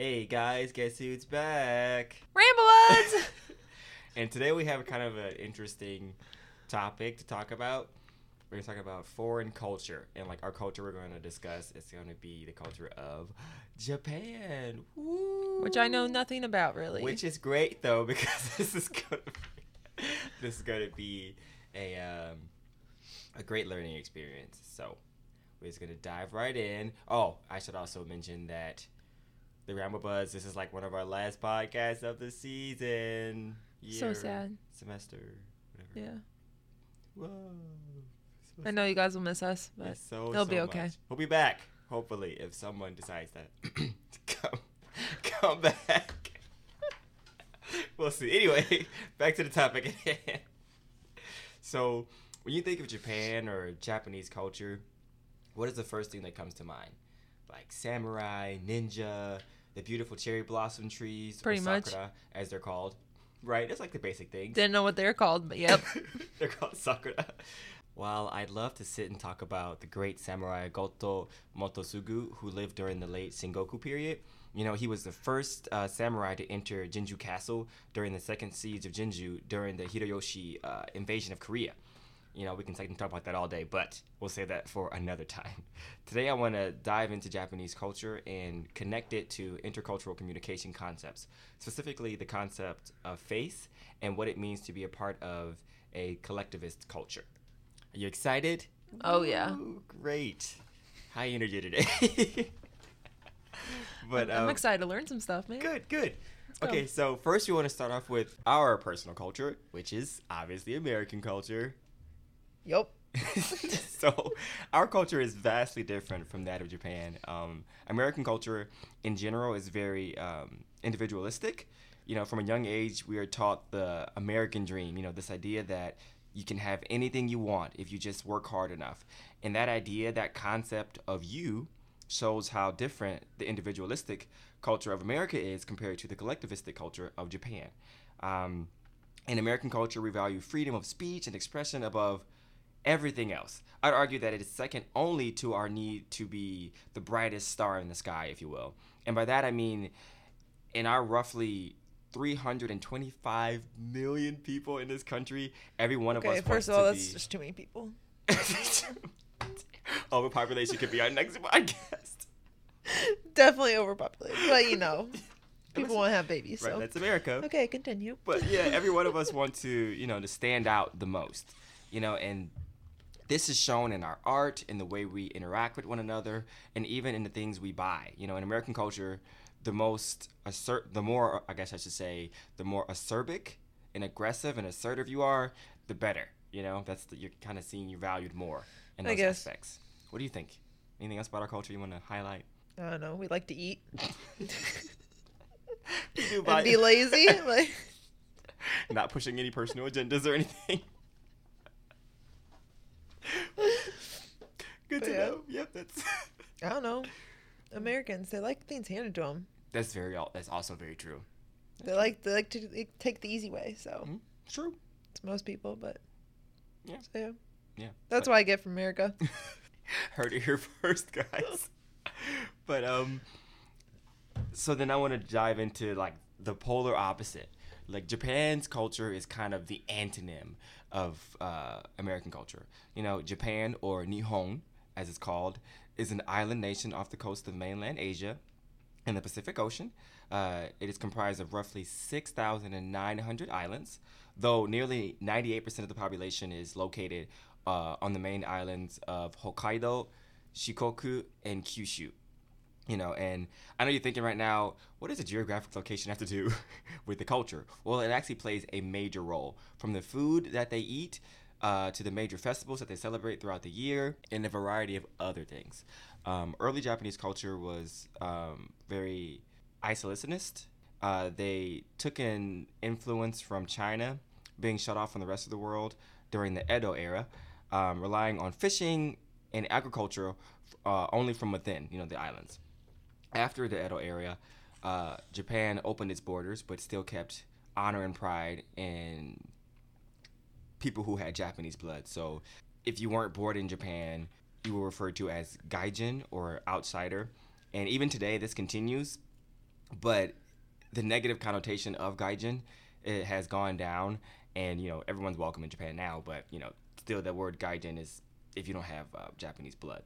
Hey guys, guess who's back? Ramblebuds! and today we have kind of an interesting topic to talk about. We're gonna talk about foreign culture, and like our culture, we're going to discuss. It's going to be the culture of Japan, Woo! Which I know nothing about, really. Which is great though, because this is going to be, this is going to be a um, a great learning experience. So we're just gonna dive right in. Oh, I should also mention that the Ramble Buds. This is like one of our last podcasts of the season. So sad. Semester, whatever. Yeah. Whoa. So I know you guys will miss us, but sad. so, it'll so be okay. much. We'll be back. Hopefully, if someone decides that to come, come back. we'll see. Anyway, back to the topic. So, when you think of Japan or Japanese culture, what is the first thing that comes to mind? Like samurai, ninja, the beautiful cherry blossom trees, or Pretty much. sakura, as they're called. Right? it's like the basic things. didn't know what they're called, but yep. They're called sakura. While I'd love to sit and talk about the great samurai Goto Mototsugu, who lived during the late Sengoku period, you know, he was the first uh, samurai to enter Jinju Castle during the second siege of Jinju during the Hideyoshi uh, invasion of Korea. You know, we can, take- talk about that all day, but we'll save that for another time. Today, I want to dive into Japanese culture and connect it to intercultural communication concepts, specifically the concept of face and what it means to be a part of a collectivist culture. Are you excited? Oh, yeah. Ooh, great. High energy today. but I'm um, excited to learn some stuff, man. Good, good. go. Okay, so first we want to start off with our personal culture, which is obviously American culture. Yup. so our culture is vastly different from that of Japan. Um, American culture in general is very um, individualistic. You know, from a young age, we are taught the American dream. You know, this idea that you can have anything you want if you just work hard enough. And that idea, that concept of you, shows how different the individualistic culture of America is compared to the collectivistic culture of Japan. Um, in American culture, we value freedom of speech and expression above everything else. I'd argue that it is second only to our need to be the brightest star in the sky, if you will. And by that I mean, in our roughly 325 million people in this country, every one of Okay, us first of all, that's be. just too many people. Overpopulation could be our next podcast. Definitely overpopulated, but you know, people want to have babies. Right, So that's America. okay, continue. But yeah, every one of us want to, you know, to stand out the most. You know, and this is shown in our art, in the way we interact with one another, and even in the things we buy. You know, in American culture, the most assert, the more I guess I should say, the more acerbic and aggressive and assertive you are, the better. You know, that's the, you're kind of seeing you valued more in those aspects. What do you think? Anything else about our culture you want to highlight? I don't know. We like to eat and be lazy. Like, Not pushing any personal agendas or anything. Good to Yeah. know. Yep, that's I don't know. Americans, they like things handed to them. that's very that's also very true. They like they like to they take the easy way. So Mhm. True. it's most people, but Yeah. so, yeah. Yeah. That's what I get from America. Heard it here first, guys. but um, so then I want to dive into like the polar opposite. Like Japan's culture is kind of the antonym of uh, American culture. You know, Japan or Nihon, as it's called, is an island nation off the coast of mainland Asia in the Pacific Ocean. Uh, it is comprised of roughly 6,900 islands, though nearly 98% of the population is located uh, on the main islands of Hokkaido, Shikoku, and Kyushu. You know, and I know you're thinking right now, what does a geographic location have to do with the culture? Well, it actually plays a major role from the food that they eat uh, to the major festivals that they celebrate throughout the year and a variety of other things. Um, early Japanese culture was um, very isolationist. Uh, they took in influence from China, being shut off from the rest of the world during the Edo era, um, relying on fishing and agriculture uh, only from within, you know, the islands. After the Edo era, uh, Japan opened its borders, but still kept honor and pride in people who had Japanese blood. So, if you weren't born in Japan, you were referred to as gaijin or outsider. And even today, this continues. but the negative connotation of gaijin it has gone down, and you know everyone's welcome in Japan now. But you know, still the word gaijin is if you don't have uh, Japanese blood.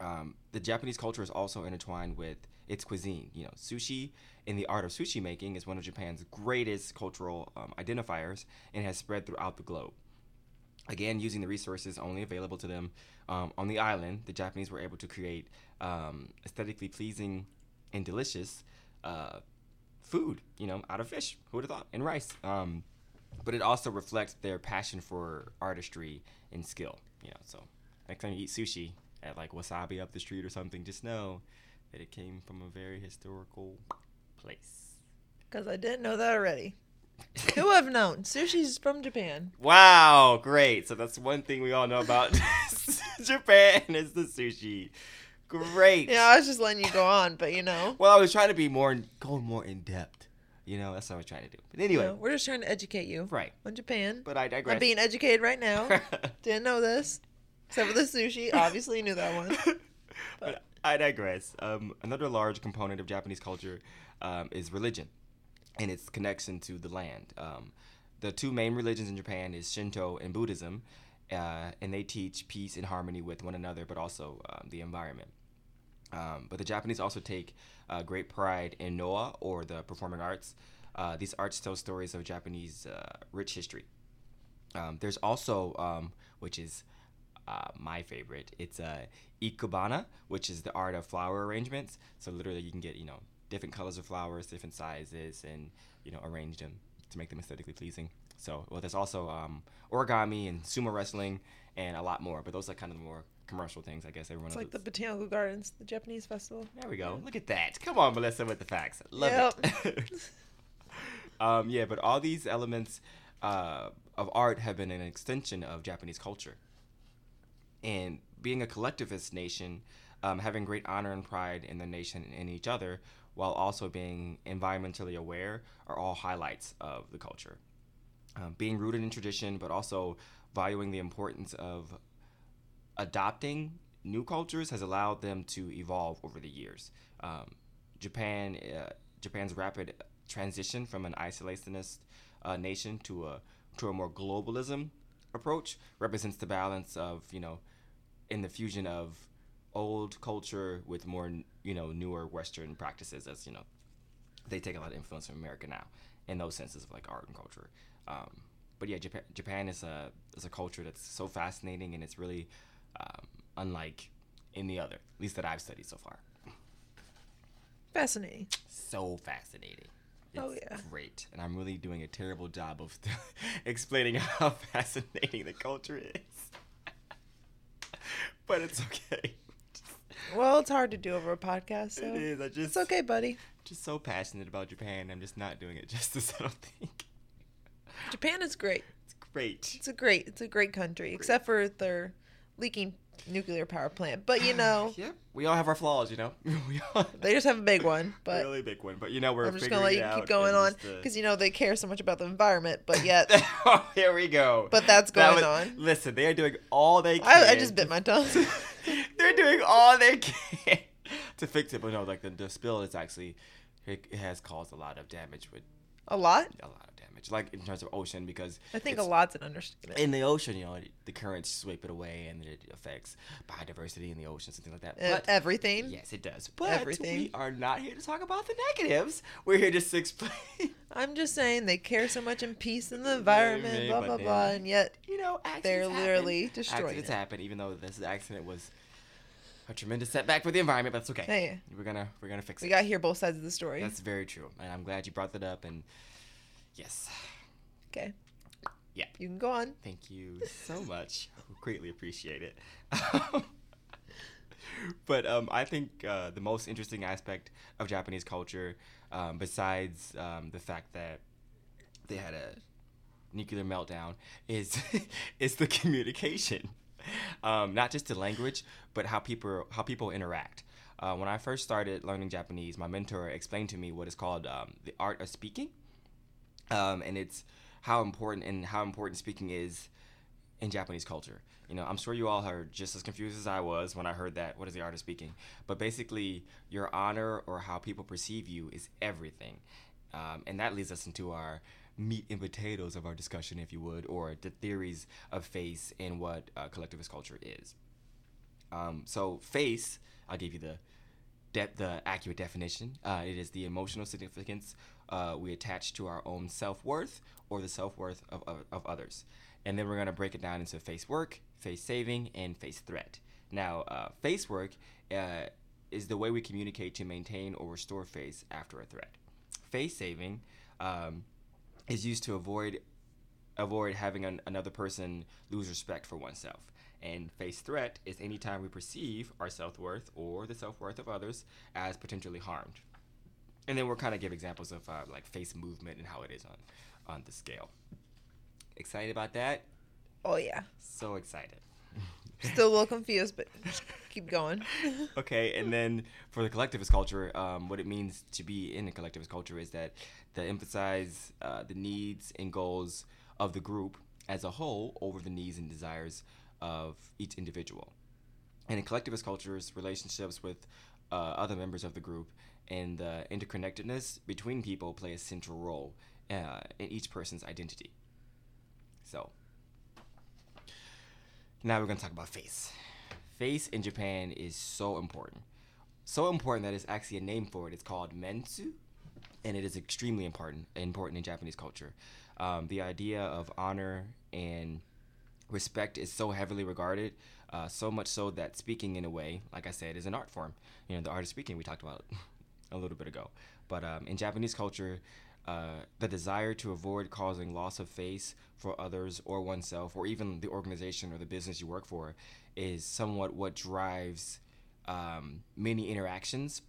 Um, the Japanese culture is also intertwined with its cuisine. You know, sushi and the art of sushi making is one of Japan's greatest cultural um, identifiers and has spread throughout the globe. Again, using the resources only available to them um, on the island, the Japanese were able to create um, aesthetically pleasing and delicious uh, food, you know, out of fish. Who would have thought? And rice. Um, but it also reflects their passion for artistry and skill. You know, so next time you eat sushi at like Wasabi up the street or something, just know that it came from a very historical place. Because I didn't know that already. Who have known? Sushi's from Japan. Wow, great. So that's one thing we all know about Japan is the sushi. Great. Yeah, I was just letting you go on, but you know. Well, I was trying to be more going more in depth. You know, that's what I was trying to do. But anyway, you know, we're just trying to educate you right. on Japan. But I digress. I'm being educated right now. Didn't know this. Except for the sushi. Obviously knew that one. But, I digress. Um, another large component of Japanese culture um, is religion and its connection to the land. Um, the two main religions in Japan is Shinto and Buddhism, uh, and they teach peace and harmony with one another, but also um, the environment. Um, but the Japanese also take uh, great pride in Noh, or the performing arts. Uh, these arts tell stories of Japanese uh, rich history. Um, there's also, which is uh, my favorite, it's uh, ikebana, which is the art of flower arrangements. So literally, you can get you know different colors of flowers, different sizes, and you know arrange them to make them aesthetically pleasing. So well, there's also um, origami and sumo wrestling and a lot more. But those are kind of the more commercial things, I guess. Everyone. It's like the Botanical Gardens, the Japanese festival. There we go. Look at that. Come on, Melissa, with the facts. Love yep. it. um, yeah, but all these elements uh, of art have been an extension of Japanese culture. And being a collectivist nation, um, having great honor and pride in the nation and in each other, while also being environmentally aware, are all highlights of the culture. Um, being rooted in tradition, but also valuing the importance of adopting new cultures has allowed them to evolve over the years. Um, Japan, uh, Japan's rapid transition from an isolationist uh, nation to a to a more globalism approach represents the balance of you know in the fusion of old culture with more you know newer Western practices as you know they take a lot of influence from America now in those senses of like art and culture. Um, but yeah, Japan, Japan is a is a culture that's so fascinating and it's really um, unlike any other, at least that I've studied so far. Fascinating. So fascinating. Oh, it's oh yeah. Great, and I'm really doing a terrible job of explaining how fascinating the culture is. But it's okay. Well, it's hard to do over a podcast. So it is. I just. It's okay, buddy. Just so passionate about Japan. I'm just not doing it justice. I don't think. Japan is great. It's great. It's a great. It's a great country, great. except for their leaking nuclear power plant. But you know, yeah, we all have our flaws. You know, they just have a big one, but really big one. But you know, we're I'm just gonna let you keep going on because uh... you know they care so much about the environment, but yet oh, here we go. But that's going that was... on. Listen, they are doing all they can. I, I just bit my tongue. They're doing all they can to fix it, but no, like the, the spill is actually it has caused a lot of damage with a lot. A lot of damage, like in terms of ocean, because I think a lot's an understatement. In the ocean, you know, the currents sweep it away, and it affects biodiversity in the ocean, something like that. Uh, everything. Yes, it does. But everything. we are not here to talk about the negatives. We're here to explain. I'm just saying they care so much in peace and the environment, blah blah blah, and yet you know they're literally destroying accidents it. happen, even though this accident was a tremendous setback for the environment, but that's okay. We're gonna we're gonna fix we it. We got to hear both sides of the story. That's very true, and I'm glad you brought that up. And yes. Okay. Yeah. You can go on. Thank you so much. Greatly appreciate it. but um, I think uh, the most interesting aspect of Japanese culture, um, besides um, the fact that they had a nuclear meltdown, is is the communication um, not just the language, but how people how people interact. Uh, when I first started learning Japanese, my mentor explained to me what is called um, the art of speaking, um, and it's how important and how important speaking is in Japanese culture. You know, I'm sure you all are just as confused as I was when I heard that. What is the art of speaking? But basically, your honor or how people perceive you is everything, um, and that leads us into our meat and potatoes of our discussion, if you would, or the theories of face and what uh, collectivist culture is. Um, so, face, I'll give you the de- the accurate definition. Uh, it is the emotional significance uh, we attach to our own self worth or the self worth of, of, of, others. And then we're going to break it down into face work, face saving, and face threat. Now, uh, face work uh, is the way we communicate to maintain or restore face after a threat. Face saving um, is used to avoid avoid having an, another person lose respect for oneself. And face threat is anytime we perceive our self worth or the self worth of others as potentially harmed. And then we'll kind of give examples of uh, like face movement and how it is on on the scale. Excited about that? Oh yeah. So excited. Still a little confused, but keep going. okay, and then for the collectivist culture, um, what it means to be in the collectivist culture is that they emphasize uh, the needs and goals of the group as a whole over the needs and desires of each individual. And in collectivist cultures, relationships with uh, other members of the group and the interconnectedness between people play a central role uh, in each person's identity. So, now we're to talk about face. Face in Japan is so important. So important that it's actually a name for it. It's called mentsu, and it is extremely important important in Japanese culture. Um, the idea of honor and respect is so heavily regarded, uh, so much so that speaking in a way, like I said, is an art form. You know, the art of speaking we talked about a little bit ago. But um, in Japanese culture, uh, the desire to avoid causing loss of face for others or oneself, or even the organization or the business you work for, is somewhat what drives um, many interactions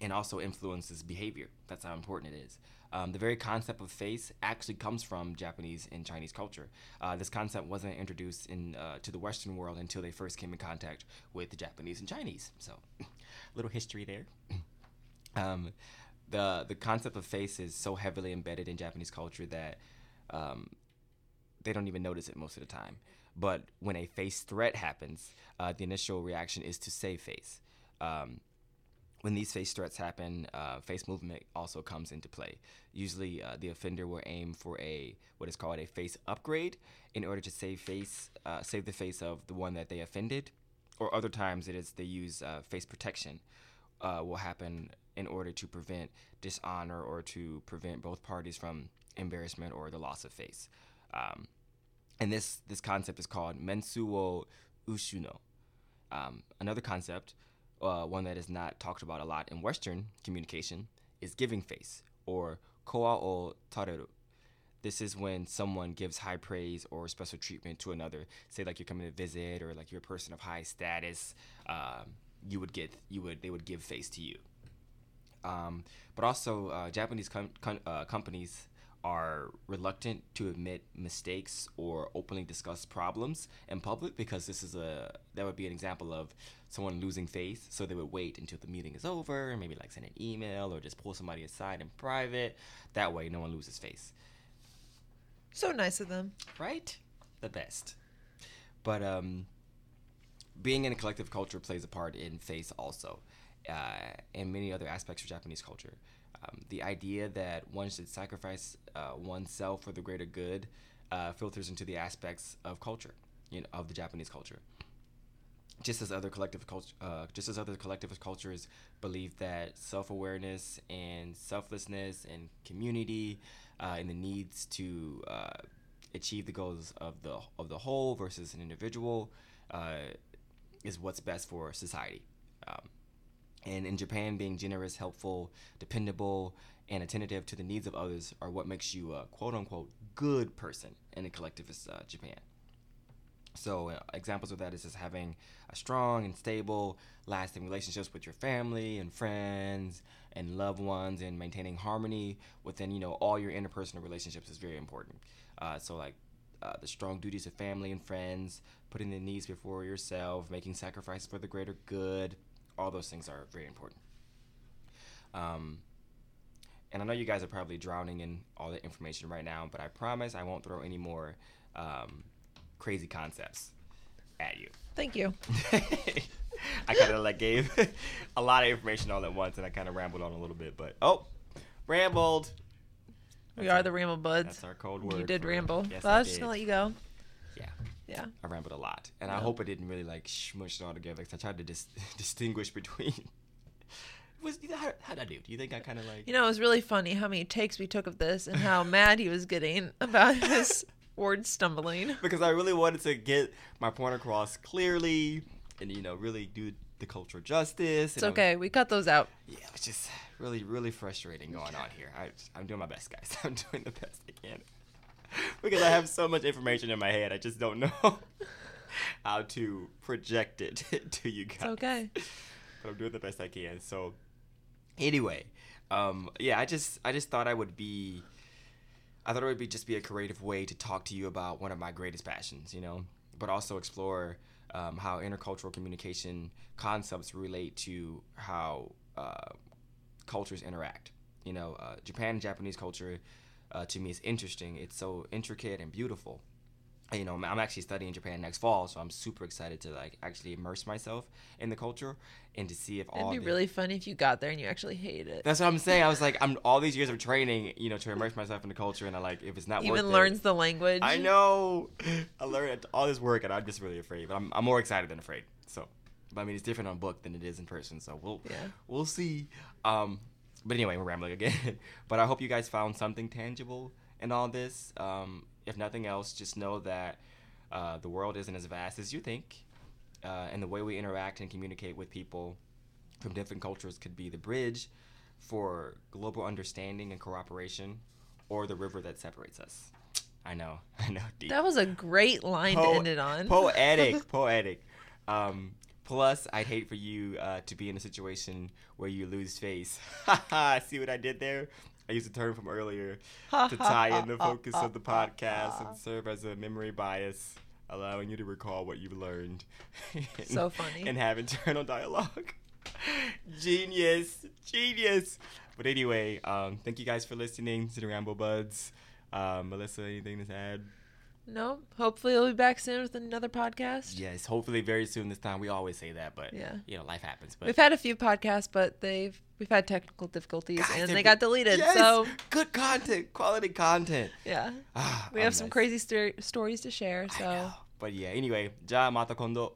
and also influences behavior. That's how important it is. Um, the very concept of face actually comes from Japanese and Chinese culture. Uh, this concept wasn't introduced in uh, to the Western world until they first came in contact with the Japanese and Chinese. So, a little history there. um, the the concept of face is so heavily embedded in Japanese culture that um, they don't even notice it most of the time. But when a face threat happens, uh, the initial reaction is to save face. Um, when these face threats happen, uh, face movement also comes into play. Usually, uh, the offender will aim for a what is called a face upgrade in order to save face, uh, save the face of the one that they offended. Or other times, it is they use uh, face protection. Uh, will happen in order to prevent dishonor or to prevent both parties from embarrassment or the loss of face. Um, and this this concept is called mensuo ushuno. Um, another concept uh, one that is not talked about a lot in Western communication is giving face or kao o tateru. This is when someone gives high praise or special treatment to another. Say like you're coming to visit or like you're a person of high status. Um, you would get you would they would give face to you. Um, but also uh, Japanese com- com- uh, companies are reluctant to admit mistakes or openly discuss problems in public because this is a that would be an example of someone losing face so they would wait until the meeting is over and maybe like send an email or just pull somebody aside in private. That way no one loses face. So nice of them. Right? The best. But um being in a collective culture plays a part in face also uh, and many other aspects of japanese culture um, the idea that one should sacrifice uh, oneself for the greater good uh, filters into the aspects of culture, you know, of the Japanese culture. Just as other collective culture, uh, just as other collectivist cultures believe that self-awareness and selflessness and community uh, and the needs to uh, achieve the goals of the of the whole versus an individual uh, is what's best for society. Um, and in Japan, being generous, helpful, dependable, and attentive to the needs of others are what makes you a quote unquote good person in a collectivist uh, Japan. So, uh, examples of that is just having a strong and stable, lasting relationships with your family and friends and loved ones, and maintaining harmony within you know all your interpersonal relationships is very important. Uh, so, like uh, the strong duties of family and friends, putting the needs before yourself, making sacrifices for the greater good, all those things are very important. Um, and I know you guys are probably drowning in all the information right now, but I promise I won't throw any more um, crazy concepts at you. Thank you. I kind of like gave a lot of information all at once, and I kind of rambled on a little bit. But oh, rambled. We are our- the Ramble Buds. That's our code word. You did ramble. Yes, but I I was just gonna let you go. Yeah. Yeah. I rambled a lot, and I hope I didn't really like smush it all together. Cause I tried to dis- distinguish between. Was how how'd I do? Do you think I kind of like? You know, it was really funny how many takes we took of this and how mad he was getting about his word stumbling. because I really wanted to get my point across clearly, and you know, really do the cultural justice. It's I was- okay. We cut those out. yeah, it was just really, really frustrating going on here. I, I'm doing my best, guys. I'm doing the best I can because I have so much information in my head. I just don't know how to project it to you guys. It's okay. but I'm doing the best I can. So, anyway, um, yeah, I just I just thought I would be, I thought it would be just be a creative way to talk to you about one of my greatest passions, you know, but also explore um, how intercultural communication concepts relate to how uh, cultures interact. You know, uh, Japan and Japanese culture uh, to me is interesting. It's so intricate and beautiful you know, I'm actually studying Japan next fall, so I'm super excited to like actually immerse myself in the culture and to see if all It'd be the- really funny if you got there and you actually hate it. That's what I'm saying. I was like, I'm all these years of training, you know, to immerse myself in the culture, and I like if it's not worth Even it- learns the language. I know. I learned all this work, and I'm just really afraid. But I'm, I'm more excited than afraid. So, but I mean, it's different on book than it is in person. So we'll Yeah. we'll see. Um, but anyway, we're rambling again. but I hope you guys found something tangible in all this. Um, if nothing else, just know that uh, the world isn't as vast as you think, uh, and the way we interact and communicate with people from different cultures could be the bridge for global understanding and cooperation, or the river that separates us. I know, I know. Deep. That was a great line to end it on. Poetic, poetic. Um, plus, I'd hate for you uh, to be in a situation where you lose face. See what I did there? I used a term from earlier to tie in the focus of the podcast and serve as a memory bias, allowing you to recall what you've learned. So funny. And have internal dialogue. genius, genius. But anyway, um, thank you guys for listening to the Ramble Buds. Um, Melissa, anything to add? No, hopefully we'll be back soon with another podcast. Yes, hopefully very soon this time. We always say that, but Yeah. you know, life happens. But We've had a few podcasts, but they've we've had technical difficulties and they've got deleted. Yes! So good content, quality content. yeah, Ah, we I'm have some crazy sto- stories to share. So. But yeah, anyway, ja mata kondo.